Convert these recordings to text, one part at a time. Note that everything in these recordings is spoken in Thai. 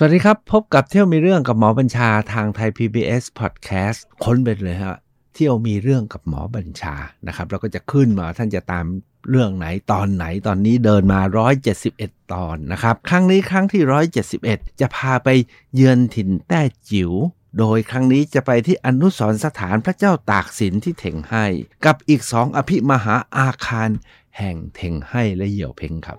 สวัสดีครับ พบกับเที่ยวมีเรื่องกับหมอบัญชาทางไทย PBS Podcast ค้นไปเลยฮะเที่ยวมีเรื่องกับหมอบัญชานะครับแล้วก็จะขึ้นมาท่านจะตามเรื่องไหนตอนไหนตอนนี้เดินมา 171 ตอนนะครับ ครั้งนี้ครั้งที่ 171 จะพาไปเยือนถิ่นแต้จิ๋วโดยครั้งนี้จะไปที่อนุสรสถานพระเจ้าตากสินที่เถงให้ กับอีกสองอภิมหาอาคารแห่งเถงให้และเหี่ยวเพ่งครับ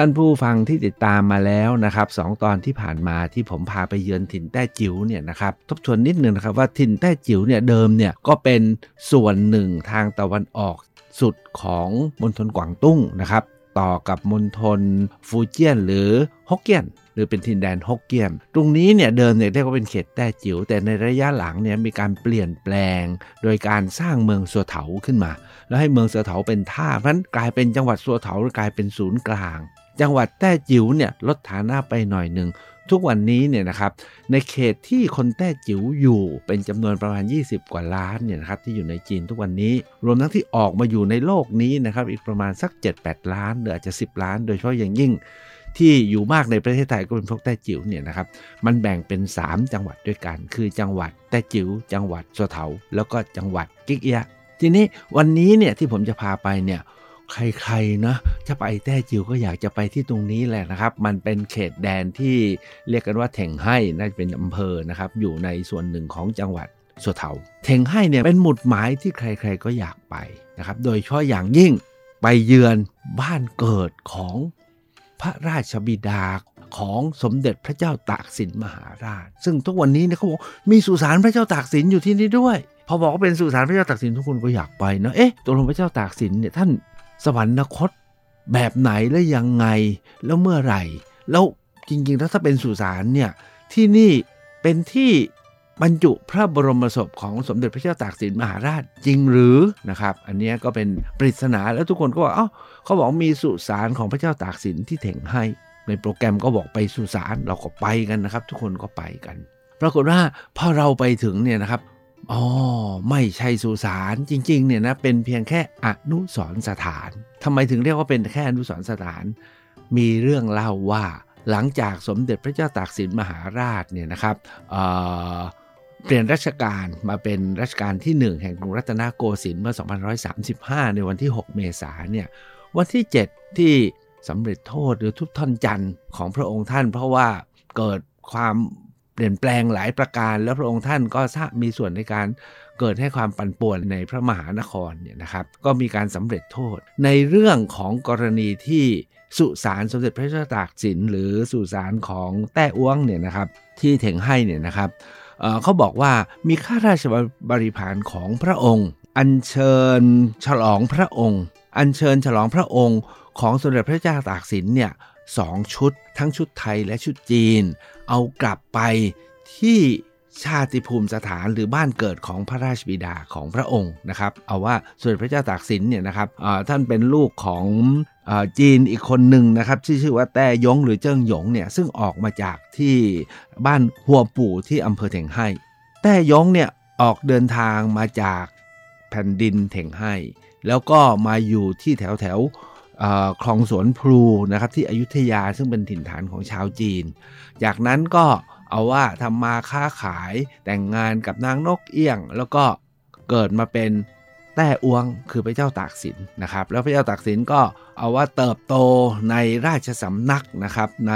ท่านผู้ฟังที่ติดตามมาแล้วนะครับสองตอนที่ผ่านมาที่ผมพาไปเยือนถิ่นแต้จิ๋วเนี่ยนะครับทบทวนนิดนึงนะครับว่าถิ่นแต้จิ๋วเนี่ยเดิมเนี่ยก็เป็นส่วนหนึ่งทางตะวันออกสุดของมณฑลกวางตุ้งนะครับ ต่อกับมณฑลฟูเจียนหรือฮกเกี้ยนหรือเป็นทินแดนฮกเกี้ยน ตรงนี้เนี่ยเดิมเนี่ยเรียกว่าเป็นเขตแต้จิ๋วแต่ในระยะหลังเนี่ยมีการเปลี่ยนแปลง โดยการสร้างเมืองสัวเถาขึ้นมา แล้วให้เมืองสัวเถาเป็นท่าเพราะฉะนั้นกลายเป็นจังหวัดสัวเถากลายเป็นศูนย์กลาง จังหวัดแต้จิ๋วเนี่ยลดฐานะไปหน่อยหนึ่งทุกวันนี้เนี่ยนะครับในเขตที่คนแต้จิ๋วอยู่เป็นจำนวนประมาณ 20 กว่าล้านเนี่ยนะครับที่อยู่ในจีนทุกวันนี้ รวมทั้งที่ออกมาอยู่ในโลกนี้นะครับอีกประมาณสัก 7-8 ล้านหรืออาจจะ 10 ล้าน โดยเฉพาะอย่างยิ่ง ที่อยู่มากในประเทศไทยก็เป็นพวกแต้จิ๋วเนี่ยนะครับมันแบ่งเป็น 3 จังหวัดด้วยกัน คือจังหวัดแต้จิ๋วจังหวัดสัวเถาแล้วก็จังหวัดกิกเอียะทีนี้วันนี้เนี่ยที่ผมจะพาไปเนี่ย ใครๆนะจะไปแต้จิ๋วก็อยากจะไปที่ตรงนี้แหละนะครับ มันเป็นเขตแดนที่เรียกกันว่าเถงให้น่าจะเป็นอำเภอนะครับอยู่ในส่วนหนึ่งของจังหวัดสัวเถาเถงให้เนี่ยเป็นหมุดหมายที่ใคร ๆก็อยากไปนะครับ โดยเฉพาะอย่างยิ่งไปเยือนบ้านเกิดของพระราชบิดาของสมเด็จพระเจ้าตากสินมหาราช ซึ่งทุกวันนี้เนี่ยเขาบอกมีสุสานพระเจ้าตากสินอยู่ที่นี่ด้วย พอบอกว่าเป็นสุสานพระเจ้าตากสินทุกคนก็อยากไปนะเอ๊ะตกลงพระเจ้าตากสินเนี่ยท่าน สวรรคตแบบไหนและยังไง แล้วเมื่อไหร่ แล้วจริงๆแล้วถ้าเป็นสุสานเนี่ยที่นี่เป็นที่บรรจุพระบรมศพของสมเด็จพระเจ้าตากสินมหาราชจริงหรือนะครับ อันนี้ก็เป็นปริศนาแล้วทุกคนก็บอกเอ้าเขาบอกมีสุสานของพระเจ้าตากสินที่เถงให้ ในโปรแกรมก็บอกไปสุสานเราก็ไปกันนะครับ ทุกคนก็ไปกัน ปรากฏว่าพอเราไปถึงเนี่ยนะครับ อ๋อ ไม่ใช่สุสานจริง ๆ เนี่ยนะ เป็นเพียงแค่อนุสรสถานทำไมถึงเรียกว่าเป็นแค่อนุสรสถาน มีเรื่องเล่าว่าหลังจากสมเด็จพระเจ้าตากสินมหาราชเนี่ยนะครับเเปลี่ยนรัชกาลมาเป็นรัชกาลที่ 1 แห่งกรุงรัตนโกสินทร์เมื่อ 2135 ในวันที่ 6 เมษายนเนี่ยวันที่ 7 ที่สำเร็จโทษหรือทุบท่อนจันทร์ของพระองค์ท่าน เพราะว่าเกิดความ เปลี่ยนแปลงหลายประการ แล้วพระองค์ท่านก็มีส่วนในการเกิดให้ความปั่นป่วนในพระมหานครเนี่ยนะครับ ก็มีการสำเร็จโทษ ในเรื่องของกรณีที่สุสานสมเด็จพระเจ้าตากสิน หรือสุสานของแต้อ้วงเนี่ยนะครับที่เถงให้เนี่ยนะครับเเขาบอกว่ามีข้าราชบริพารของพระองค์ อัญเชิญฉลองพระองค์ อัญเชิญฉลองพระองค์ของสมเด็จพระเจ้าตากสินเนี่ย สองชุด ทั้งชุดไทยและชุดจีน เอากลับไปที่ชาติภูมิสถานหรือบ้านเกิดของพระราชบิดาของพระองค์นะครับ เอาว่าสมเด็จพระเจ้าตากสินเนี่ยนะครับท่านเป็นลูกของจีนอีกคนหนึ่งนะครับที่ชื่อว่าแต้ยงหรือเจิ้งหยงเนี่ยซึ่งออกมาจากที่บ้านหัวปู่ที่อำเภอเถงไห่แต้ยงเนี่ยออกเดินทางมาจากแผ่นดินเถงไห่แล้วก็มาอยู่ที่แถวแถว คลองสวนพลูนะครับที่อยุธยาซึ่งเป็นถิ่นฐานของชาวจีน จากนั้นก็เอาว่าทำมาค้าขายแต่งงานกับนางนกเอี้ยง แล้วก็เกิดมาเป็นแต้อวงคือพระเจ้าตากสินนะครับ แล้วพระเจ้าตากสินก็เอาว่าเติบโตในราชสำนักนะครับใน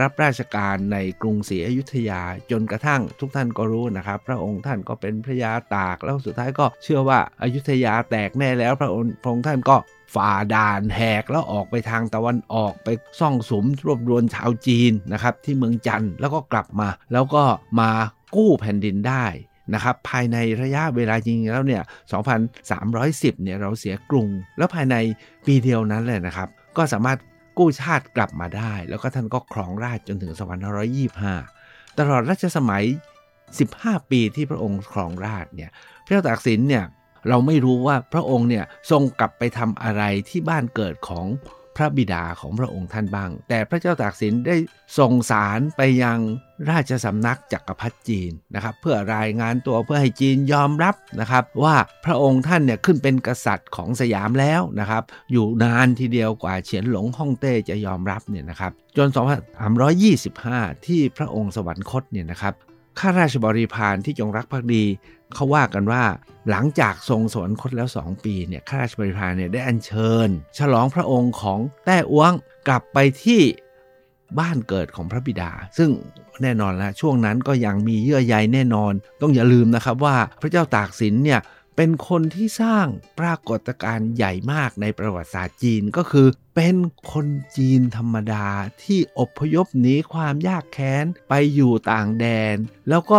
รับราชการในกรุงศรีอยุธยาจนกระทั่งทุกท่านก็รู้นะครับ พระองค์ท่านก็เป็นพระยาตากแล้วสุดท้ายก็เชื่อว่าอายุธยาแตกแน่แล้วพระองค์พระองค์ท่านก็ ฝ่าด่านแหกแล้วออกไปทางตะวันออกไปซ่องสมรวบรวมชาวจีนนะครับที่เมืองจันทร์แล้วก็กลับมา แล้วก็มากู้แผ่นดินได้นะครับภายในระยะเวลาจริงแล้วเนี่ย2,310เนี่ยเราเสียกรุง แล้วภายในปีเดียวนั้นเลยนะครับ ก็สามารถกู้ชาติกลับมาได้ แล้วก็ท่านก็ครองราชจนถึง2525 ตลอดรัชสมัย 15 ปีที่พระองค์ครองราชเนี่ยพระเจ้าตากสินเนี่ย เราไม่รู้ว่าพระองค์เนี่ยทรงกลับไปทำอะไรที่บ้านเกิดของพระบิดาของพระองค์ท่านบ้าง แต่พระเจ้าตากสินได้ส่งสารไปยังราชสำนักจักรพรรดิจีนนะครับ เพื่อรายงานตัวเพื่อให้จีนยอมรับนะครับ ว่าพระองค์ท่านเนี่ยขึ้นเป็นกษัตริย์ของสยามแล้วนะครับ อยู่นานทีเดียวกว่าเฉียนหลงฮ่องเต้จะยอมรับเนี่ยนะครับ จน 2325 ที่พระองค์สวรรคตเนี่ยนะครับข้าราชบริพารที่จงรักภักดี เขาว่ากันว่าหลังจากทรงสวรรคตแล้ว 2 ปีเนี่ยข้าราชบริพารเนี่ยได้อัญเชิญ ฉลองพระองค์ของแต้อ้วงกลับไปที่บ้านเกิดของพระบิดา ซึ่งแน่นอนแล้วช่วงนั้นก็ยังมีเยื่อใยแน่นอน ต้องอย่าลืมนะครับว่าพระเจ้าตากสินเนี่ยเป็นคนที่สร้างปรากฏการณ์ใหญ่มากในประวัติศาสตร์จีนก็คือ เป็นคนจีนธรรมดาที่อพยพหนีความยากแค้นไปอยู่ต่างแดน แล้วก็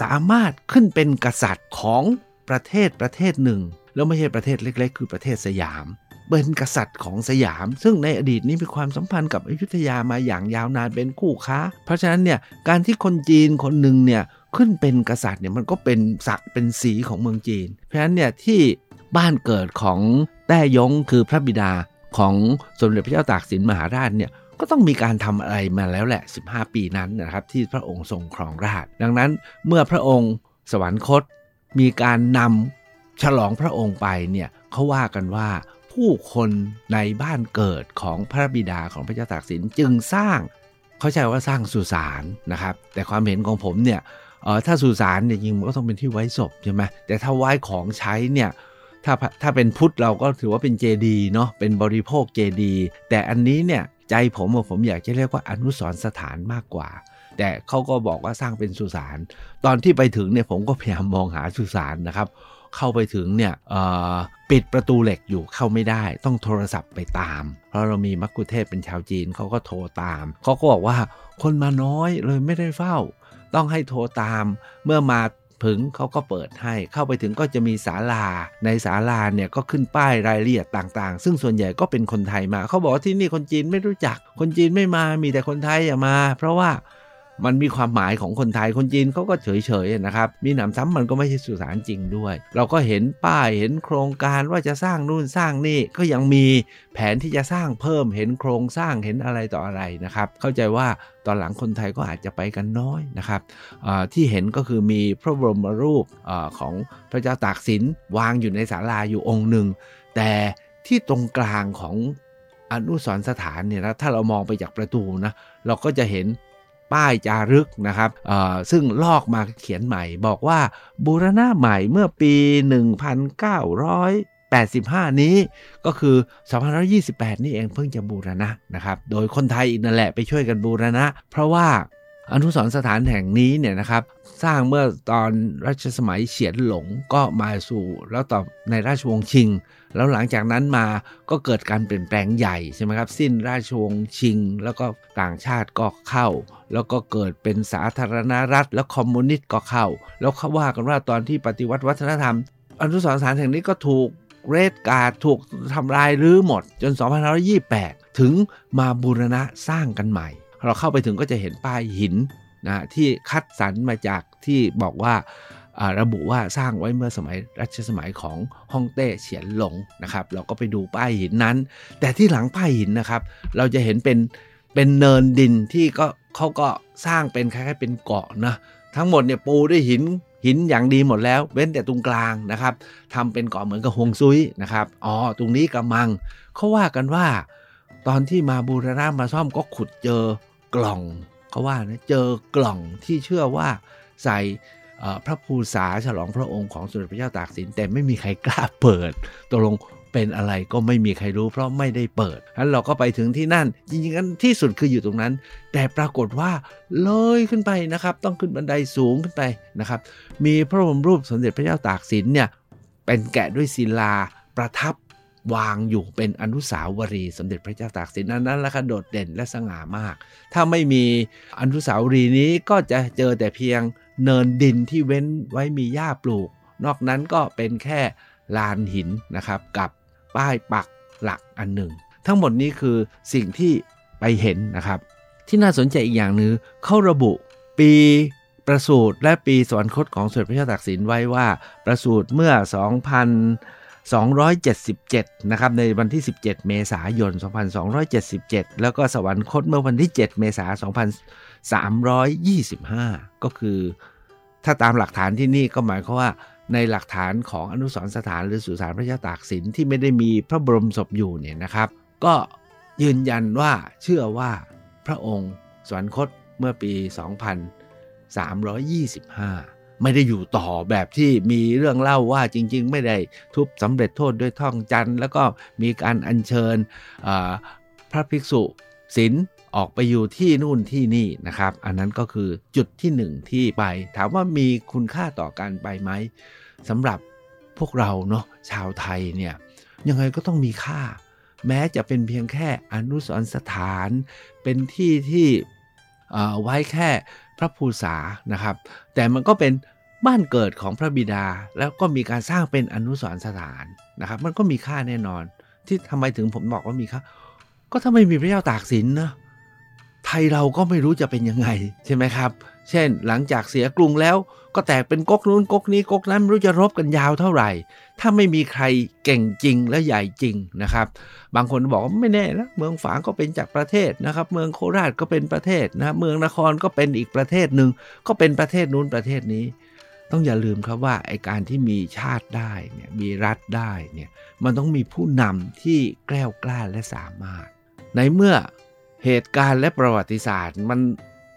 สามารถขึ้นเป็นกษัตริย์ของประเทศประเทศหนึ่ง แล้วไม่ใช่ประเทศเล็ก ๆ คือประเทศสยาม เป็นกษัตริย์ของสยาม ซึ่งในอดีตนี้มีความสัมพันธ์กับอยุธยามาอย่างยาวนานเป็นคู่ค้า เพราะฉะนั้นเนี่ยการที่คนจีนคนหนึ่งเนี่ยขึ้นเป็นกษัตริย์เนี่ยมันก็เป็นศักดิ์เป็นสีของเมืองจีน เพราะฉะนั้นเนี่ยที่บ้านเกิดของแต้ยงคือพระบิดาของสมเด็จพระเจ้าตากสินมหาราชเนี่ย ก็ต้องมีการทำอะไรมาแล้วแหละ 15 ปีนั้นนะครับ ที่พระองค์ทรงครองราชดังนั้นเมื่อพระองค์สวรรคต มีการนำฉลองพระองค์ไปเนี่ยเขาว่ากันว่าผู้คนในบ้านเกิดของพระบิดาของพระเจ้าตากสินจึงสร้างเขาใช้ว่าสร้างสุสานนะครับ แต่ความเห็นของผมเนี่ยเออถ้าสุสานเนี่ยจริงมันก็ต้องเป็นที่ไว้ศพใช่ไหมแต่ถ้าไว้ของใช้เนี่ยถ้าถ้าเป็นพุทธเราก็ถือว่าเป็นเจดีเนาะเป็นบริโภคเจดี แต่อันนี้เนี่ย ใจผมผมอยากจะเรียกว่าอนุสรสถานมากกว่า แต่เขาก็บอกว่าสร้างเป็นสุสานตอนที่ไปถึงเนี่ยผมก็พยายามมองหาสุสานนะครับ เข้าไปถึงเนี่ยปิดประตูเหล็กอยู่เข้าไม่ได้ ต้องโทรศัพท์ไปตาม เพราะเรามีมักคุเทศเป็นชาวจีนเขาก็โทรตามเขาก็บอกว่าคนมาน้อยเลยไม่ได้เฝ้า ต้องให้โทรตาม เมื่อมา พึงเขาก็เปิดให้เข้าไปถึงก็จะมีศาลา ในศาลาเนี่ยก็ขึ้นป้ายรายละเอียดต่างๆ ซึ่งส่วนใหญ่ก็เป็นคนไทยมา เขาบอกว่าที่นี่คนจีนไม่รู้จัก คนจีนไม่มามีแต่คนไทยอย่ามา เพราะว่า มันมีความหมายของคนไทยคนจีนเขาก็เฉยๆนะครับ มีหนำซ้ำมันก็ไม่ใช่สุสานจริงด้วย เราก็เห็นป้ายเห็นโครงการว่าจะสร้างนู่นสร้างนี่ก็ยังมีแผนที่จะสร้างเพิ่มเห็นโครงสร้างเห็นอะไรต่ออะไรนะครับ เข้าใจว่าตอนหลังคนไทยก็อาจจะไปกันน้อยนะครับที่เห็นก็คือมีพระบรมรูปอของพระเจ้าตากสินวางอยู่ในศาลาอยู่องค์หนึ่งแต่ที่ตรงกลางของอนุสรสถานเนี่ยนะถ้าเรามองไปจากประตูนะเราก็จะเห็น ป้ายจารึกนะครับซึ่งลอกมาเขียนใหม่ บอกว่าบูรณะใหม่เมื่อปี 1985 นี้ก็คือ 2528 นี่เองเพิ่งจะบูรณะนะครับ โดยคนไทยอีกนั่นแหละไปช่วยกันบูรณะ เพราะว่า อนุสรสถานแห่งนี้เนี่ยนะครับสร้างเมื่อตอนรัชสมัยเฉียนหลงก็มาสู่แล้วต่อในราชวงศ์ชิง แล้วหลังจากนั้นมาก็เกิดการเปลี่ยนแปลงใหญ่ใช่ไหมครับ สิ้นราชวงศ์ชิง แล้วก็ต่างชาติก็เข้า แล้วก็เกิดเป็นสาธารณรัฐ แล้วคอมมิวนิสต์ก็เข้า แล้วเขาว่ากันว่าตอนที่ปฏิวัติวัฒนธรรม อนุสรสถานแห่งนี้ก็ถูกเรดการ์ดถูกทำลายรื้อหมดจน 2528 ถึงมาบูรณะสร้างกันใหม่ เราเข้าไปถึงก็จะเห็นป้ายหินนะที่คัดสรรมาจากที่บอกว่าระบุว่าสร้างไว้เมื่อสมัยรัชสมัยของฮ่องเต้เฉียนหลงนะครับ เราก็ไปดูป้ายหินนั้น แต่ที่หลังป้ายหินนะครับ เราจะเห็นเป็นเป็นเนินดินที่ก็เขาก็สร้างเป็นคล้ายๆเป็นเกาะนะทั้งหมดเนี่ยปูด้วยหินหินอย่างดีหมดแล้ว เว้นแต่ตรงกลางนะครับทำเป็นเกาะเหมือนกับฮวงซุยนะครับอ๋อตรงนี้กำมังเขาว่ากันว่า ตอนที่มาบูรณะมาซ่อมก็ขุดเจอ กล่องเขาว่านะเจอกล่องที่เชื่อว่าใส่พระภูษาฉลองพระองค์ของสมเด็จพระเจ้าตากสินแต่ไม่มีใครกล้าเปิดตกลงเป็นอะไรก็ไม่มีใครรู้เพราะไม่ได้เปิดฉะนั้นเราก็ไปถึงที่นั่น จริงๆกันที่สุดคืออยู่ตรงนั้น แต่ปรากฏว่าเลยขึ้นไปนะครับ ต้องขึ้นบันไดสูงขึ้นไปนะครับ มีพระบรมรูปสมเด็จพระเจ้าตากสินเนี่ยเป็นแกะด้วยศิลาประทับ วางอยู่เป็นอนุสาวรีย์สมเด็จพระเจ้าตากสินนั้นนั้นละคโดดเด่นและสง่ามาก ถ้าไม่มีอนุสาวรีย์นี้ก็จะเจอแต่เพียงเนินดินที่เว้นไว้มีหญ้าปลูก นอกนั้นก็เป็นแค่ลานหินนะครับกับป้ายปักหลักอันหนึ่ง ทั้งหมดนี้คือสิ่งที่ไปเห็นนะครับ ที่น่าสนใจอีกอย่างนึงเขาระบุปีประสูติและปีสวรรคตของสมเด็จพระเจ้าตากสินไว้ว่า ประสูติเมื่อ 277 นะครับ ในวันที่ 17 เมษายน 2277 แล้วก็สวรรคตเมื่อวันที่ 7 เมษายน 2325 ก็คือ ถ้าตามหลักฐานที่นี่ก็หมายความว่าในหลักฐานของอนุสรสถานหรือสุสานพระเจ้าตากสินที่ไม่ได้มีพระบรมศพอยู่เนี่ยนะครับ ก็ยืนยันว่าเชื่อว่าพระองค์สวรรคตเมื่อปี 2325 ไม่ได้อยู่ต่อแบบที่มีเรื่องเล่าว่าจริง ๆ ไม่ได้ทุบสำเร็จโทษด้วยท่องจันทร์แล้วก็มีการอัญเชิญพระภิกษุศิลออกไปอยู่ที่นู่นที่นี่นะครับ อันนั้นก็คือจุดที่หนึ่งที่ไป ถามว่ามีคุณค่าต่อการไปไหมสำหรับพวกเราเนาะชาวไทยเนี่ยยังไงก็ต้องมีค่า แม้จะเป็นเพียงแค่อนุสรณสถาน เป็นที่ที่ไว้แค่ พระภูษานะครับ แต่มันก็เป็นบ้านเกิดของพระบิดา แล้วก็มีการสร้างเป็นอนุสรณ์สถานนะครับ มันก็มีค่าแน่นอน ที่ทำไมถึงผมบอกว่ามีค่าก็ถ้าไม่มีพระเจ้าตากสินนะไทยเราก็ไม่รู้จะเป็นยังไงใช่ไหมครับ เช่นหลังจากเสียกรุงแล้ว ก็แตกเป็นก๊กนู้นก๊กนี้ก๊กนั้นไม่รู้จะรบกันยาวเท่าไหร่ ถ้าไม่มีใครเก่งจริงและใหญ่จริงนะครับ บางคนบอกว่าไม่แน่นะเมืองฝางก็เป็นจากประเทศนะครับ เมืองโคราชก็เป็นประเทศนะเมืองนครก็เป็นอีกประเทศหนึ่งก็เป็นประเทศนู้นประเทศนี้ ต้องอย่าลืมครับว่าไอการที่มีชาติได้เนี่ยมีรัฐได้เนี่ยมันต้องมีผู้นำที่แกล้วกล้าและสามารถ ในเมื่อเหตุการณ์และประวัติศาสตร์มัน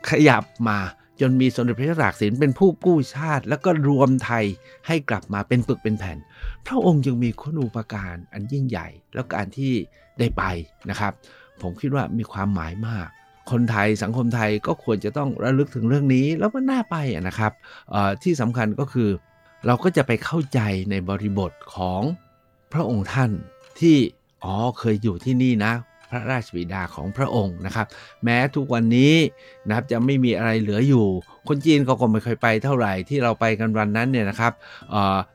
ขยับมา จนมีสมเด็จพระเจ้าตากสินเป็นผู้กู้ชาติ แล้วก็รวมไทยให้กลับมาเป็นปึกเป็นแผ่น พระองค์จึงมีคุณูปการอันยิ่งใหญ่ แล้วการที่ได้ไปนะครับ ผมคิดว่ามีความหมายมาก คนไทยสังคมไทยก็ควรจะต้องระลึกถึงเรื่องนี้แล้วมันน่าไปนะครับที่สำคัญก็คือ เราก็จะไปเข้าใจในบริบทของพระองค์ท่านที่อ๋อเคยอยู่ที่นี่นะ พระราชบิดาของพระองค์นะครับ แม้ทุกวันนี้นะครับจะไม่มีอะไรเหลืออยู่ คนจีนก็คงไม่เคยไปเท่าไหร่ที่เราไปกันวันนั้นเนี่ยนะครับ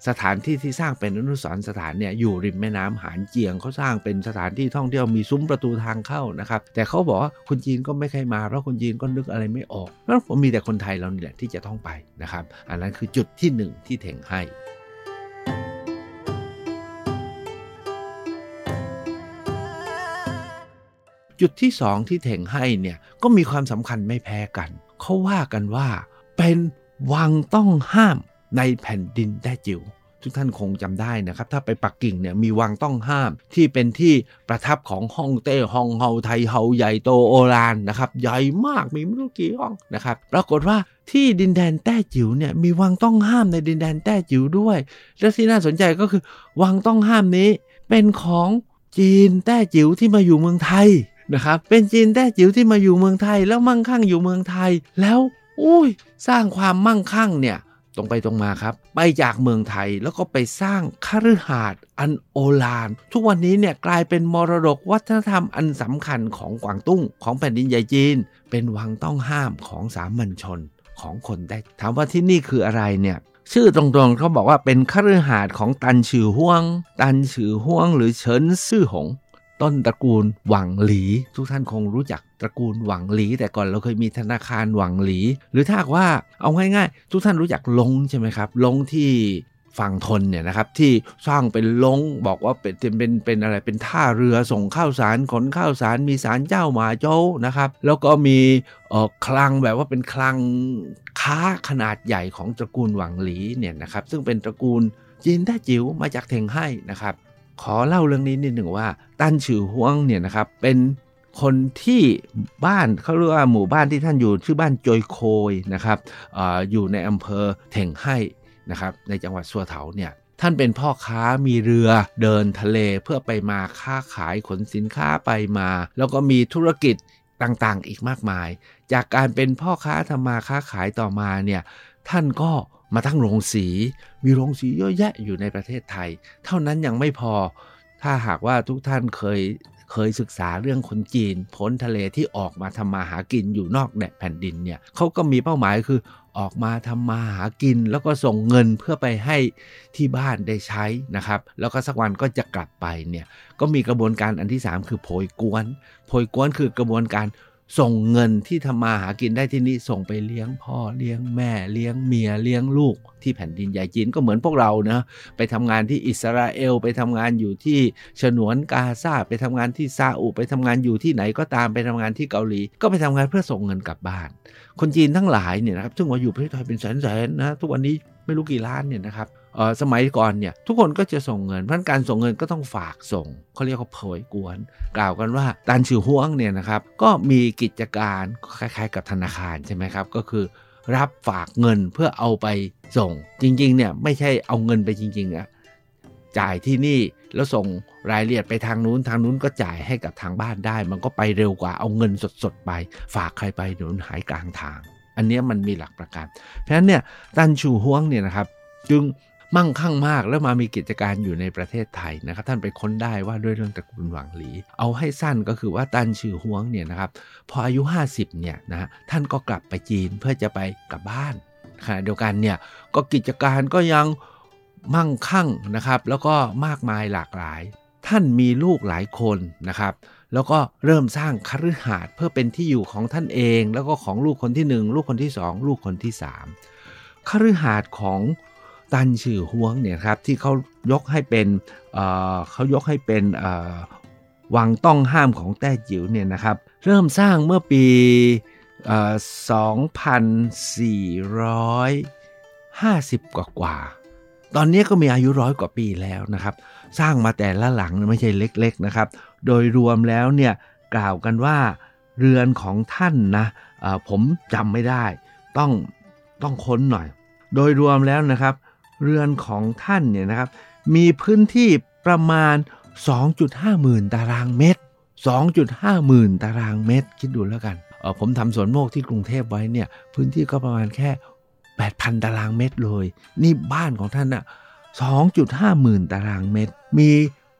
สถานที่ที่สร้างเป็นอนุสรณ์สถานเนี่ยอยู่ริมแม่น้ำหานเจียงเขาสร้างเป็นสถานที่ท่องเที่ยวมีซุ้มประตูทางเข้านะครับ แต่เขาบอกว่าคนจีนก็ไม่เคยมาเพราะคนจีนก็นึกอะไรไม่ออกแล้วผมมีแต่คนไทยเราเนี่ยที่จะต้องไปนะครับ อันนั้นคือจุดที่หนึ่งที่เถงให้ จุดที่สองที่เถงให้เนี่ยก็มีความสำคัญไม่แพ้กัน เขาว่ากันว่าเป็นวังต้องห้ามในแผ่นดินแต้จิ๋วทุกท่านคงจำได้นะครับ ถ้าไปปักกิ่งเนี่ยมีวังต้องห้ามที่เป็นที่ประทับของฮ่องเต้ฮ่องเฮาไทเฮาใหญ่โตโอรานนะครับ ใหญ่มากมีไม่รู้กี่ห้องนะครับ ปรากฏว่าที่ดินแดนแต้จิ๋วเนี่ยมีวังต้องห้ามในดินแดนแต้จิ๋วด้วย และที่น่าสนใจก็คือ วังต้องห้ามนี้เป็นของจีนแต้จิ๋วที่มาอยู่เมืองไทย นะครับ เป็นจีนแต้จิ๋วที่มาอยู่เมืองไทยแล้วมั่งคั่งอยู่เมืองไทย แล้วอุ้ยสร้างความมั่งคั่งเนี่ยตรงไปตรงมาครับ ไปจากเมืองไทยแล้วก็ไปสร้างคฤหาสน์อันโอฬารทุกวันนี้เนี่ยกลายเป็นมรดกวัฒนธรรมอันสำคัญของกวางตุ้ง ของแผ่นดินใหญ่จีน เป็นวังต้องห้ามของสามัญชนของคนได้ ถามว่าที่นี่คืออะไรเนี่ยชื่อตรงๆเขาบอกว่าเป็นคฤหาสน์ของตันฉือห่วง ตันฉือห่วงหรือเฉินซื่อหง ต้นตระกูลหวังหลี ทุกท่านคงรู้จักตระกูลหวังหลี แต่ก่อนเราเคยมีธนาคารหวังหลี หรือถ้าว่าเอาง่ายๆ ทุกท่านรู้จักลงใช่ไหมครับ ลงที่ฝั่งทนเนี่ยนะครับที่สร้างเป็นลงบอกว่าเป็นเป็นเป็นอะไรเป็นท่าเรือส่งข้าวสารขนข้าวสารมีสารเจ้าหมาโจ้นะครับ แล้วก็มีเออคลังแบบว่าเป็นคลังค้าขนาดใหญ่ของตระกูลหวังหลีเนี่ยนะครับซึ่งเป็นตระกูลจีนแต้จิ๋วมาจากเทงให้นะครับ ขอเล่าเรื่องนี้นิดหนึ่งว่าตั้นฉือฮวงเนี่ยนะครับเป็นคนที่บ้านเขาเรียกว่าหมู่บ้านที่ท่านอยู่ชื่อบ้านจอยโคยนะครับออยู่ในอำเภอเถงให้นะครับในจังหวัดสัวเถาเนี่ยท่านเป็นพ่อค้ามีเรือเดินทะเลเพื่อไปมาค้าขายขนสินค้าไปมา แล้วก็มีธุรกิจต่างๆอีกมากมาย จากการเป็นพ่อค้าทำมาค้าขายต่อมาเนี่ยท่านก็ มาทั้งโรงสี มีโรงสีเยอะแยะอยู่ในประเทศไทย เท่านั้นยังไม่พอ ถ้าหากว่าทุกท่านเคยเคยศึกษาเรื่องคนจีนพ้นทะเลที่ออกมาทำมาหากินอยู่นอกแดนแผ่นดินเนี่ยเขาก็มีเป้าหมายคือออกมาทำมาหากิน แล้วก็ส่งเงินเพื่อไปให้ที่บ้านได้ใช้นะครับ แล้วก็สักวันก็จะกลับไปเนี่ยก็มีกระบวนการอันที่ 3 คือโผยกวนโผยกวนคือกระบวนการ ส่งเงินที่ทำมาหากินได้ที่นี่ส่งไปเลี้ยงพ่อเลี้ยงแม่เลี้ยงเมียเลี้ยงลูก ที่แผ่นดินใหญ่จีนก็เหมือนพวกเรานะไปทำงานที่อิสราเอลไปทำงานอยู่ที่ฉนวนกาซาไปทำงานที่ซาอุไปทำงานอยู่ที่ไหนก็ตามไปทำงานที่เกาหลี ก็ไปทำงานเพื่อส่งเงินกลับบ้าน คนจีนทั้งหลายเนี่ยนะครับซึ่งว่าอยู่ประเทศไทยเป็นแสนๆนะทุกวันนี้ไม่รู้กี่ล้านเนี่ยนะครับ สมัยก่อนเนี่ยทุกคนก็จะส่งเงินเพราะการส่งเงินก็ต้องฝากส่งเขาเรียกว่าเผยกวน กล่าวกันว่าตันชื่อฮวงเนี่ยนะครับก็มีกิจการคล้ายๆ กับธนาคารใช่ไหมครับก็คือ รับฝากเงินเพื่อเอาไปส่ง จริงๆเนี่ยไม่ใช่เอาเงินไปจริงๆอะจ่ายที่นี่แล้วส่งรายละเอียดไปทางนู้นทางนู้นก็จ่ายให้กับทางบ้านได้ มันก็ไปเร็วกว่าเอาเงินสดๆไป ฝากใครไปเดี๋ยวหายกลางทาง อันนี้มันมีหลักประกัน เพราะฉะนั้นเนี่ยตันชูฮวงเนี่ยนะครับจึง มั่งคั่งมากแล้วมามีกิจการอยู่ในประเทศไทยนะครับ ท่านไปค้นได้ว่าด้วยเรื่องตระกูลหวังหลี เอาให้สั้นก็คือว่าตันชื่อฮวงเนี่ยนะครับพออายุ 50เนี่ยนะท่านก็กลับไปจีนเพื่อจะไปกลับบ้านขณะเดียวกันเนี่ยก็กิจการก็ยังมั่งคั่งนะครับ แล้วก็มากมายหลากหลาย ท่านมีลูกหลายคนนะครับ แล้วก็เริ่มสร้างคฤหาสน์เพื่อเป็นที่อยู่ของท่านเอง แล้วก็ของลูกคนที่ 1 ลูกคนที่ 2 ลูกคนที่ 3คฤหาสน์ของ ตันชื่อฮวงเนี่ยครับที่เขายกให้เป็นเเขายกให้เป็นวังต้องห้ามของแต้จิ๋วเนี่ยนะครับเริ่มสร้างเมื่อปี 2450 กว่ากว่า ตอนนี้ก็มีอายุร้อยกว่าปีแล้วนะครับ สร้างมาแต่ละหลังไม่ใช่เล็กๆนะครับ โดยรวมแล้วเนี่ยกล่าวกันว่าเรือนของท่านนะผมจำไม่ได้ ต้องต้องค้นหน่อย โดยรวมแล้วนะครับ เรือนของท่านเนี่ยนะครับ มีพื้นที่ประมาณ 2.5 หมื่นตารางเมตร 2.5 หมื่นตารางเมตร คิดดูแล้วกันเออผมทำสวนโมกที่กรุงเทพไว้เนี่ย พื้นที่ก็ประมาณแค่ 8,000 ตารางเมตรเลย นี่บ้านของท่านอะ2.5 หมื่นตารางเมตร มี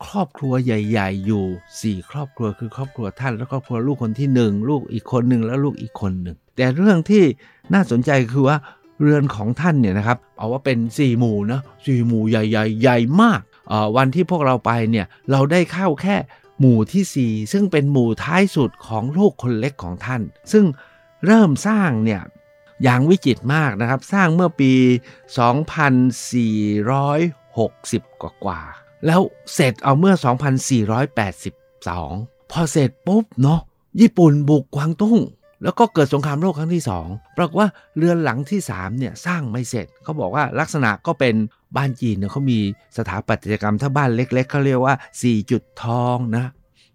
ครอบครัวใหญ่ ๆ อยู่ 4 ครอบครัวคือครอบครัวท่าน แล้วครอบครัวลูกคนที่ 1 ลูกอีกคนหนึ่งแล้วลูกอีกคนหนึ่งแต่เรื่องที่น่าสนใจคือว่า เรือนของท่านเนี่ยนะครับเอาว่าเป็น4หมู่นะสี่หมู่ใหญ่ๆใหญ่มากวันที่พวกเราไปเนี่ยเราได้เข้าแค่หมู่ที่ 4 ซึ่งเป็นหมู่ท้ายสุดของลูกคนเล็กของท่าน ซึ่งเริ่มสร้างเนี่ยอย่างวิจิตรมากนะครับ สร้างเมื่อปี 2460 กว่ากว่า แล้วเสร็จเอาเมื่อ 2482 พอเสร็จปุ๊บเนาะญี่ปุ่นบุกกวางตุ้ง แล้วก็เกิดสงครามโลกครั้งที่ 2 ปรากฏว่าเรือนหลังที่3เนี่ยสร้างไม่เสร็จเขาบอกว่าลักษณะก็เป็นบ้านจีนเนี่ยเขามีสถาปัตยกรรมถ้าบ้านเล็ก ๆเขาเรียกว่า 4 จุดทองนะ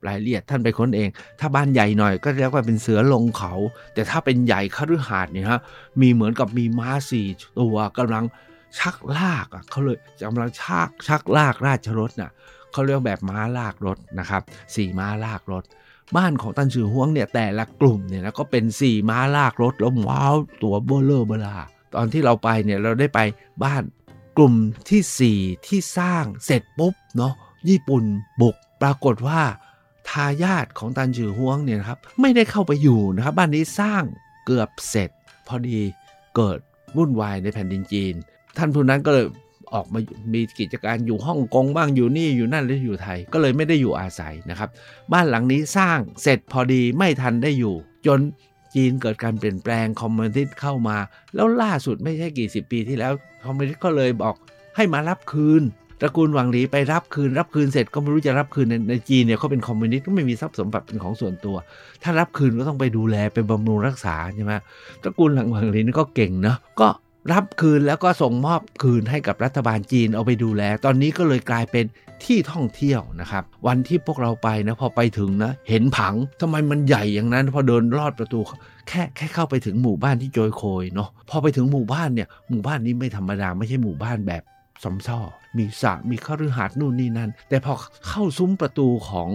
รายละเอียดท่านไปค้นเอง ถ้าบ้านใหญ่หน่อยก็เรียกว่าเป็นเสือลงเขา แต่ถ้าเป็นใหญ่คฤหาสน์เนี่ยฮะมีเหมือนกับมีม้าสี่ตัวกำลังชักลากอะเขาเลยกำลังชักชักลากราชรถน่ะเขาเรียกแบบม้าลากรถนะครับสี่ม้าลากรถ บ้านของตันฉือฮวงเนี่ยแต่ละกลุ่มเนี่ยนะก็เป็นสี่ม้าลากรถแล้วว้าวตัวเบ้อเร่อเบ้อร่าตอนที่เราไปเนี่ยเราได้ไปบ้านกลุ่มที่ 4 ที่สร้างเสร็จปุ๊บเนาะญี่ปุ่นบุกปรากฏว่าทายาทของตันจือฮวงเนี่ยครับไม่ได้เข้าไปอยู่นะครับบ้านนี้สร้างเกือบเสร็จ พอดีเกิดวุ่นวายในแผ่นดินจีน ท่านผู้นั้นก็เลย ออกมามีกิจการอยู่ฮ่องกงบ้างอยู่นี่อยู่นั่นหรืออยู่ไทย ก็เลยไม่ได้อยู่อาศัยนะครับ บ้านหลังนี้สร้างเสร็จพอดีไม่ทันได้อยู่ จนจีนเกิดการเปลี่ยนแปลงคอมมิวนิสต์เข้ามา แล้วล่าสุดไม่ใช่กี่สิบปีที่แล้วคอมมิวนิสต์ก็เลยบอกให้มารับคืนตระกูลหวังหลีไปรับคืนรับคืนเสร็จก็ไม่รู้จะรับคืนในในจีนเนี่ยเขาเป็นคอมมิวนิสต์ก็ไม่มีทรัพย์สมบัติเป็นของส่วนตัว ถ้ารับคืนก็ต้องไปดูแลไปบำรุงรักษาใช่ไหมตระกูลหลังหวังหลีนี่ก็เก่งเนาะก็ รับคืนแล้วก็ส่งมอบคืนให้กับรัฐบาลจีนเอาไปดูแล ตอนนี้ก็เลยกลายเป็นที่ท่องเที่ยวนะครับ วันที่พวกเราไปนะพอไปถึงนะ เห็นผังทำไมมันใหญ่อย่างนั้น พอเดินลอดประตู แค่แค่เข้าไปถึงหมู่บ้านที่โจยโคยเนาะพอไปถึงหมู่บ้านเนี่ยหมู่บ้านนี้ไม่ธรรมดาไม่ใช่หมู่บ้านแบบซอมซ่อมีสระมีคฤหาสน์นู่นนี่นั่น แต่พอเข้าซุ้มประตูของ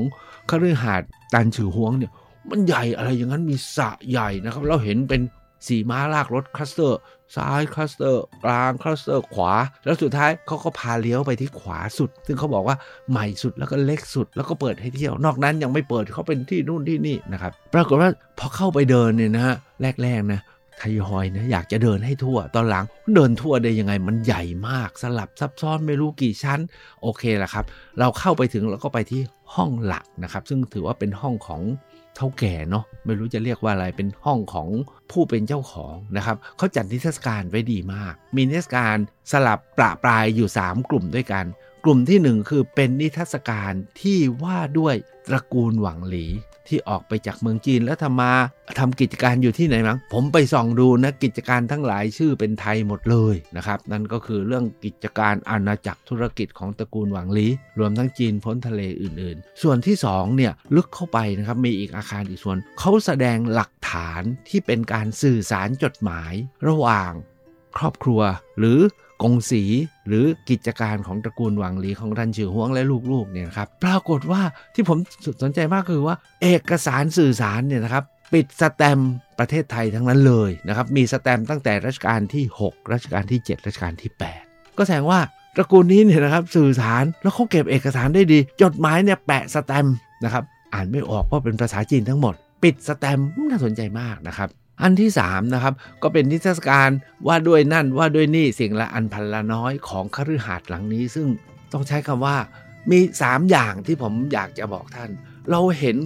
คฤหาสน์ตันฉือฮวงเนี่ยมันใหญ่อะไรอย่างนั้นมีสระใหญ่นะครับ เราเห็นเป็นสี่ม้าลากรถ cluster ซ้าย cluster กลาง cluster ขวา แล้วสุดท้ายเขาก็พาเลี้ยวไปที่ขวาสุด ซึ่งเขาบอกว่าใหม่สุดแล้วก็เล็กสุด แล้วก็เปิดให้เที่ยว นอกนั้นยังไม่เปิดเขาเป็นที่นู่นที่นี่นะครับปรากฏว่าพอเข้าไปเดินเนี่ยนะฮะแรกๆนะทยอยนะอยากจะเดินให้ทั่ว ตอนหลังเดินทั่วได้ยังไงมันใหญ่มากสลับซับซ้อนไม่รู้กี่ชั้น โอเคละครับ เราเข้าไปถึงแล้วก็ไปที่ห้องหลักนะครับ ซึ่งถือว่าเป็นห้องของ เท่าแก่เนาะไม่รู้จะเรียกว่าอะไรเป็นห้องของผู้เป็นเจ้าของนะครับเขาจัดนิทรรศการไว้ดีมาก มีนิทรรศการสลับประปรายอยู่ 3 กลุ่มด้วยกัน กลุ่มที่ 1 คือเป็นนิทรรศการที่ว่าด้วยตระกูลหวังหลีที่ออกไปจากเมืองจีนแล้วทำมาทำกิจการอยู่ที่ไหนมั้งผมไปส่องดูนะกิจการทั้งหลายชื่อเป็นไทยหมดเลยนะครับ นั่นก็คือเรื่องกิจการอาณาจักรธุรกิจของตระกูลหวังลีรวมทั้งจีนพ้นทะเลอื่นๆ ส่วนที่2เนี่ยลึกเข้าไปนะครับมีอีกอาคารอีกส่วนเขาแสดงหลักฐานที่เป็นการสื่อสารจดหมาย ระหว่างครอบครัว หรือ กงสีหรือกิจการของตระกูลหวังหลีของรันชือฮวงและลูกๆเนี่ยครับปรากฏว่าที่ผมสนใจมากคือว่า เอกสารสื่อสารเนี่ยนะครับปิดสแตมประเทศไทยทั้งนั้นเลยนะครับมีสแตมตั้งแต่รัชกาลที่ 6 รัชกาลที่ 7 รัชกาลที่ 8 ก็แสดงว่าตระกูลนี้เนี่ยนะครับสื่อสารแล้วเขาเก็บเอกสารได้ดี จดหมายเนี่ยแปะสแตมนะครับอ่านไม่ออกเพราะเป็นภาษาจีนทั้งหมด ปิดสแตมน่าสนใจมากนะครับ อันที่3นะครับก็เป็นนิทรรศการว่าด้วยนั่นว่าด้วยนี่สิ่งละอันพันละน้อยของคฤหาสน์หลังนี้ ซึ่งต้องใช้คำว่ามี 3 อย่างที่ผมอยากจะบอกท่าน เราเห็น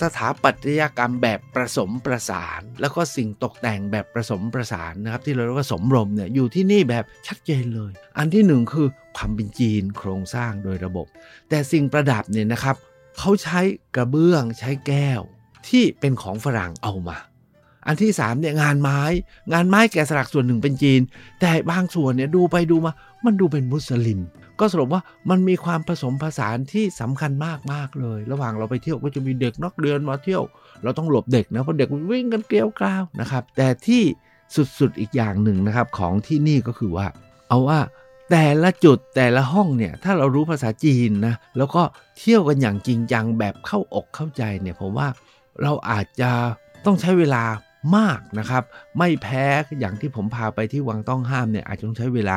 สถาปัตยกรรมแบบประสมประสาน แล้วก็สิ่งตกแต่งแบบประสมประสานนะครับ ที่เราเรียกว่าสมรมเนี่ยอยู่ที่นี่แบบชัดเจนเลย อันที่หนึ่งคือความเป็นจีนโครงสร้างโดยระบบ แต่สิ่งประดับเนี่ยนะครับเขาใช้กระเบื้องใช้แก้วที่เป็นของฝรั่งเอามา อันที่3เนี่ยงานไม้ งานไม้แกะสลักส่วนหนึ่งเป็นจีน แต่บางส่วนเนี่ยดูไปดูมา มันดูเป็นมุสลิม ก็สรุปว่ามันมีความผสมผสานที่สำคัญมากมากเลย ระหว่างเราไปเที่ยวก็จะมีเด็กนักเรียนมาเที่ยว เราต้องหลบเด็กนะเพราะเด็กวิ่งกันเกลียวกราวนะครับ แต่ที่สุดๆอีกอย่างหนึ่งนะครับของที่นี่ก็คือว่า เอาว่าแต่ละจุดแต่ละห้องเนี่ยถ้าเรารู้ภาษาจีนนะแล้วก็เที่ยวกันอย่างจริงจังแบบเข้าอกเข้าใจเนี่ยผมว่าเราอาจจะต้องใช้เวลา มากนะครับ ไม่แพ้อย่างที่ผมพาไปที่วังต้องห้ามเนี่ยอาจจะต้องใช้เวลา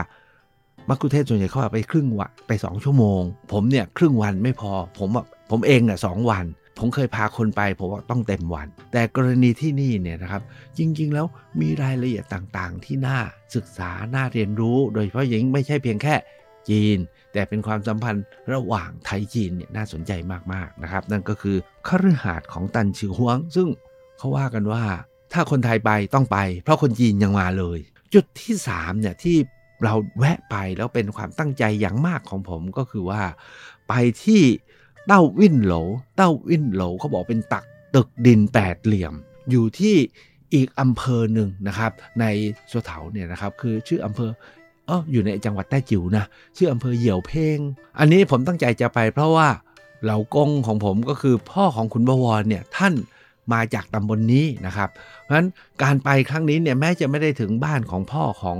มักคุเทศส่วนใหญ่เขาไปครึ่งวันไป2ชั่วโมง ผมเนี่ยครึ่งวันไม่พอ ผมผมเองเนี่ยสวัน ผมเคยพาคนไปผมว่าต้องเต็มวัน แต่กรณีที่นี่เนี่ยนะครับ จริง ๆ แล้วมีรายละเอียดต่างๆ ที่น่าศึกษาน่าเรียนรู้ โดยเฉพาะยิ่งไม่ใช่เพียงแค่จีน แต่เป็นความสัมพันธ์ระหว่างไทยจีนเนี่ยน่าสนใจมากๆนะครับ นั่นก็คือคฤหาสน์ของตันชิวฮวง ซึ่งเขาว่ากันว่า ถ้าคนไทยไปต้องไป เพราะคนจีนยังมาเลย จุดที่3เนี่ยที่เราแวะไปแล้วเป็นความตั้งใจอย่างมากของผมก็คือว่า ไปที่เต้าวินโหล เต้าวินโหลเขาบอกเป็นตักตึกดินแปดเหลี่ยม อยู่ที่อีกอำเภอหนึ่งนะครับ ในโซเถาเนี่ยนะครับ คือชื่ออำเภอเอออยู่ในจังหวัดแต้จิ๋วนะ ชื่ออำเภอเหี่ยวเพ่งอันนี้ผมตั้งใจจะไปเพราะว่าเหล่ากงของผมก็คือพ่อของคุณบวรเนี่ยท่าน มาจากตำบลนนี้นะครับ เพราะฉะนั้นการไปครั้งนี้เนี่ยแม้จะไม่ได้ถึงบ้านของพ่อของ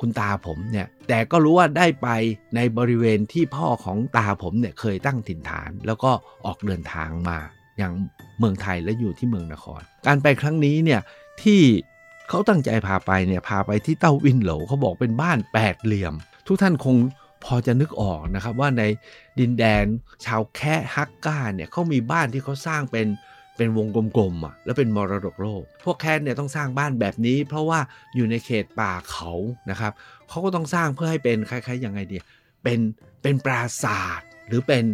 คุณตาผมเนี่ยแต่ก็รู้ว่าได้ไปในบริเวณที่พ่อของตาผมเนี่ยเคยตั้งถิ่นฐาน แล้วก็ออกเดินทางมาอย่างเมืองไทยและอยู่ที่เมืองนคร การไปครั้งนี้เนี่ยที่เขาตั้งใจพาไปเนี่ยพาไปที่เต้าวินโหลเขาบอกเป็นบ้านแปดเหลี่ยม ทุกท่านคงพอจะนึกออกนะครับว่าในดินแดนชาวแคะฮักก้าเนี่ยเขามีบ้านที่เขาสร้างเป็น เป็นวงกลมๆอะแล้วเป็นมรดกโลก พวกแคทเนี่ยต้องสร้างบ้านแบบนี้ เพราะว่าอยู่ในเขตป่าเขานะครับเขาก็ต้องสร้างเพื่อให้เป็นคล้ายๆยังไงดีเป็นเป็นปราสาทหรือเป็น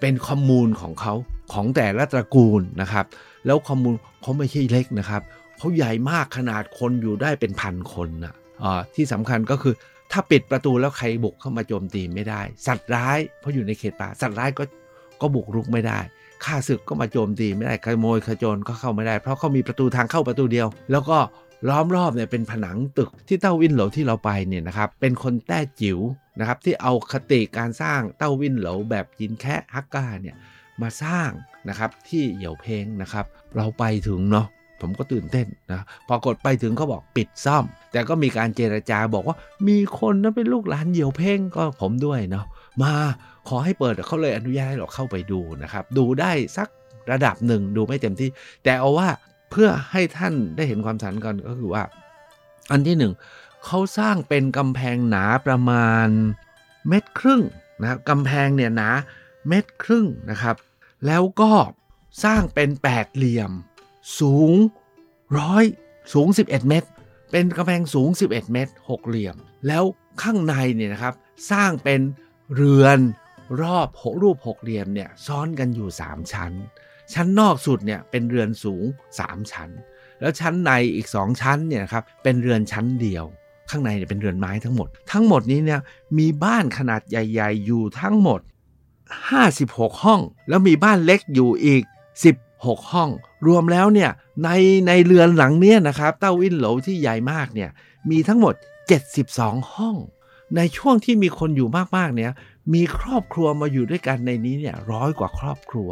เป็นคอมมูนของเขาของแต่ละตระกูลนะครับ แล้วคอมมูนเขาไม่ใช่เล็กนะครับเขาใหญ่มากขนาดคนอยู่ได้เป็นพันคนนะอ่าที่สำคัญก็คือถ้าปิดประตูแล้วใครบุกเข้ามาโจมตีไม่ได้ สัตว์ร้ายเพราะอยู่ในเขตป่าสัตว์ร้ายก็ก็บุกรุกไม่ได้ ข้าศึกก็มาโจมตีไม่ได้ขโมยขจรก็เข้าไม่ได้ เพราะเขามีประตูทางเข้าประตูเดียว แล้วก็ล้อมรอบเนี่ยเป็นผนังตึกที่เต้าวินเหลาที่เราไปเนี่ยนะครับเป็นคนแต้จิ๋วนะครับที่เอาคติการสร้างเต้าวินเหลาแบบจินแคะฮักกาเนี่ยมาสร้างนะครับที่เหยี่ยวเพงนะครับเราไปถึงเนาะผมก็ตื่นเต้นนะพอกดไปถึงเขาบอกปิดซ่อม แต่ก็มีการเจรจาบอกว่ามีคนนะเป็นลูกหลานเหยี่ยวเพ่งก็ผมด้วยเนาะมา ขอให้เปิดเขาเลยอนุญาตให้เราเข้าไปดูนะครับ ดูได้สักระดับหนึ่งดูไม่เต็มที่ แต่เอาว่าเพื่อให้ท่านได้เห็นความสันกันก็คือว่า อันที่หนึ่งเขาสร้างเป็นกำแพงหนาประมาณเม็ดครึ่งนะกำแพงเนี่ยหนาเม็ดครึ่งนะครับ แล้วก็สร้างเป็นแปดเหลี่ยม สูงร้อยสูง 11 เมตร เป็นกำแพงสูง 11 เมตรหกเหลี่ยม แล้วข้างในเนี่ยนะครับ สร้างเป็นเรือน รอบหรูปหกเหลี่ยมเนี่ยซ้อนกันอยู่ 3 ชั้น ชั้นนอกสุดเนี่ยเป็นเรือนสูง 3 ชั้น แล้วชั้นในอีก 2 ชั้นเนี่ยครับเป็นเรือนชั้นเดียว ข้างในเนี่ยเป็นเรือนไม้ทั้งหมด ทั้งหมดนี้เนี่ยมีบ้านขนาดใหญ่ๆ อยู่ทั้งหมด 56 ห้อง แล้วมีบ้านเล็กอยู่อีก 16 ห้อง รวมแล้วเนี่ยในในเรือนหลังเนี้ยนะครับเต้าวินโหลที่ใหญ่มากเนี่ยมีทั้งหมด 72 ห้อง ในช่วงที่มีคนอยู่มากๆเนี่ย มีครอบครัวมาอยู่ด้วยกันในนี้เนี่ยร้อยกว่าครอบครัว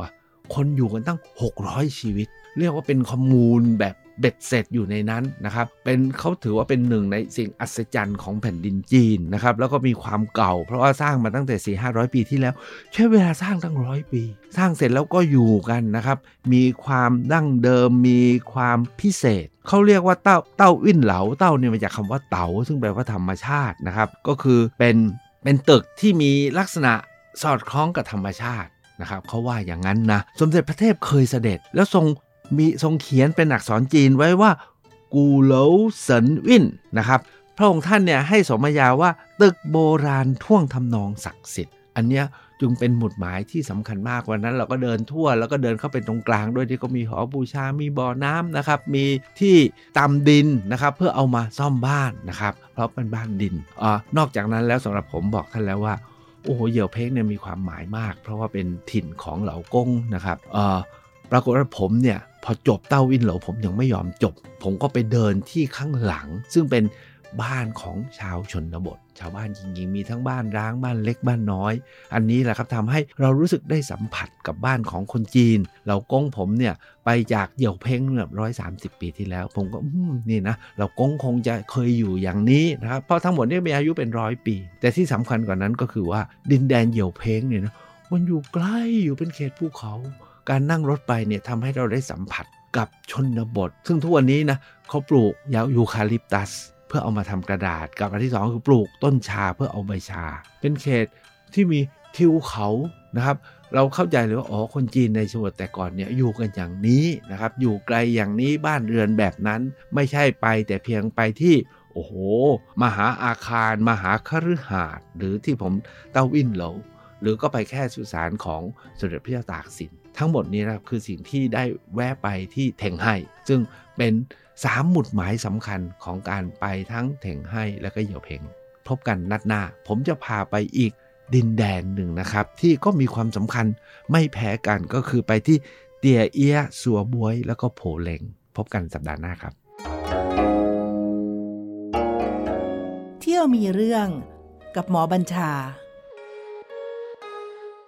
คนอยู่กันตั้ง 600 ชีวิต เรียกว่าเป็นคอมมูนแบบเบ็ดเสร็จอยู่ในนั้นนะครับ เป็นเขาถือว่าเป็นหนึ่งในสิ่งอัศจรรย์ของแผ่นดินจีนนะครับ แล้วก็มีความเก่า เพราะว่าสร้างมาตั้งแต่4 5 0 0 ปีที่แล้ว ใช้เวลาสร้างตั้งร้อยปี สร้างเสร็จแล้วก็อยู่กันนะครับ มีความดั้งเดิม มีความพิเศษ เขาเรียกว่าเต้าเต้าวิ้นเหลา เต้าเนี่ยมาจากคำว่าเต๋าซึ่งแปลว่าธรรมชาตินะครับ ก็คือเป็น เป็นตึกที่มีลักษณะสอดคล้องกับธรรมชาตินะครับเขาว่าอย่างนั้นนะ สมเด็จพระเทพเคยเสด็จ แล้วทรงมีทรงเขียนเป็นอักษรจีนไว้ว่ากูเหลาเซินวินนะครับ พระองค์ท่านเนี่ยให้สมญาว่าตึกโบราณท่วงทำนองศักดิ์สิทธิ์ อันเนี้ย จึงเป็นหมุดหมายที่สำคัญมากวันนั้นเราก็เดินทั่วแล้วก็เดินเข้าไปตรงกลางด้วยที่ก็มีหอบูชา มีบ่อน้ำนะครับ มีที่ตำดินนะครับเพื่อเอามาซ่อมบ้านนะครับ เพราะเป็นบ้านดินอ่านอกจากนั้นแล้วสำหรับผมบอกท่านแล้วว่าโอ้โหเหยี่ยวเพ้งเนี่ยมีความหมายมาก เพราะว่าเป็นถิ่นของเหล่ากงนะครับเอ่อปรากฏว่าผมเนี่ยพอจบเต้าวินเหลาผมยังไม่ยอมจบ ผมก็ไปเดินที่ข้างหลัง ซึ่งเป็น บ้านของชาวชนบท ชาวบ้านจริงๆ มีทั้งบ้านร้างบ้านเล็กบ้านน้อย อันนี้แหละครับทำให้เรารู้สึกได้สัมผัสกับบ้านของคนจีนเหล่ากงผมเนี่ยไปจากเหี่ยวเพ้งแบบร้อยสาปีที่แล้ว ผมก็นี่นะเรากงคงจะเคยอยู่อย่างนี้นะครับเพราะทั้งหมดนี่มีอายุเป็นร้อยปี แต่ที่สำคัญกว่านั้นก็คือว่าดินแดนเหี่ยวเพ้งเนี่ยนะมันอยู่ใกล้อยู่เป็นเขตภูเขา การนั่งรถไปเนี่ยทำให้เราได้สัมผัสกับชนบท ซึ่งทุกวันนี้นะเขาปลูกยายูคาลิปตัส พื่อเอามาทำกระดาษกับอันที่สองคือปลูกต้นชาเพื่อเอาใบชา เป็นเขตที่มีทิวเขานะครับ เราเข้าใจเลยว่าอ๋อคนจีนในชนบทแต่ก่อนเนี่ยอยู่กันอย่างนี้นะครับ อยู่ไกลอย่างนี้บ้านเรือนแบบนั้นไม่ใช่ไปแต่เพียงไปที่โอ้โห มหาอาคาร มหาคฤหาสน์หรือที่ผมเต้าวินเหลาหรือก็ไปแค่สุสานของสมเด็จพระเจ้าตากสิน ทั้งหมดนี้นะครับคือสิ่งที่ได้แวะไปที่เถงไห่ซึ่งเป็น สามหมุดหมายสำคัญของการไปทั้งเถงไห่และก็เหยี่ยวเพ่งพบกันนัดหน้า ผมจะพาไปอีกดินแดนหนึ่งนะครับ ที่ก็มีความสำคัญไม่แพ้กันก็คือไปที่เตียเอียสัวบวย แล้วก็โผเลงพบกันสัปดาห์หน้าครับ เที่ยวมีเรื่องกับหมอบัญชา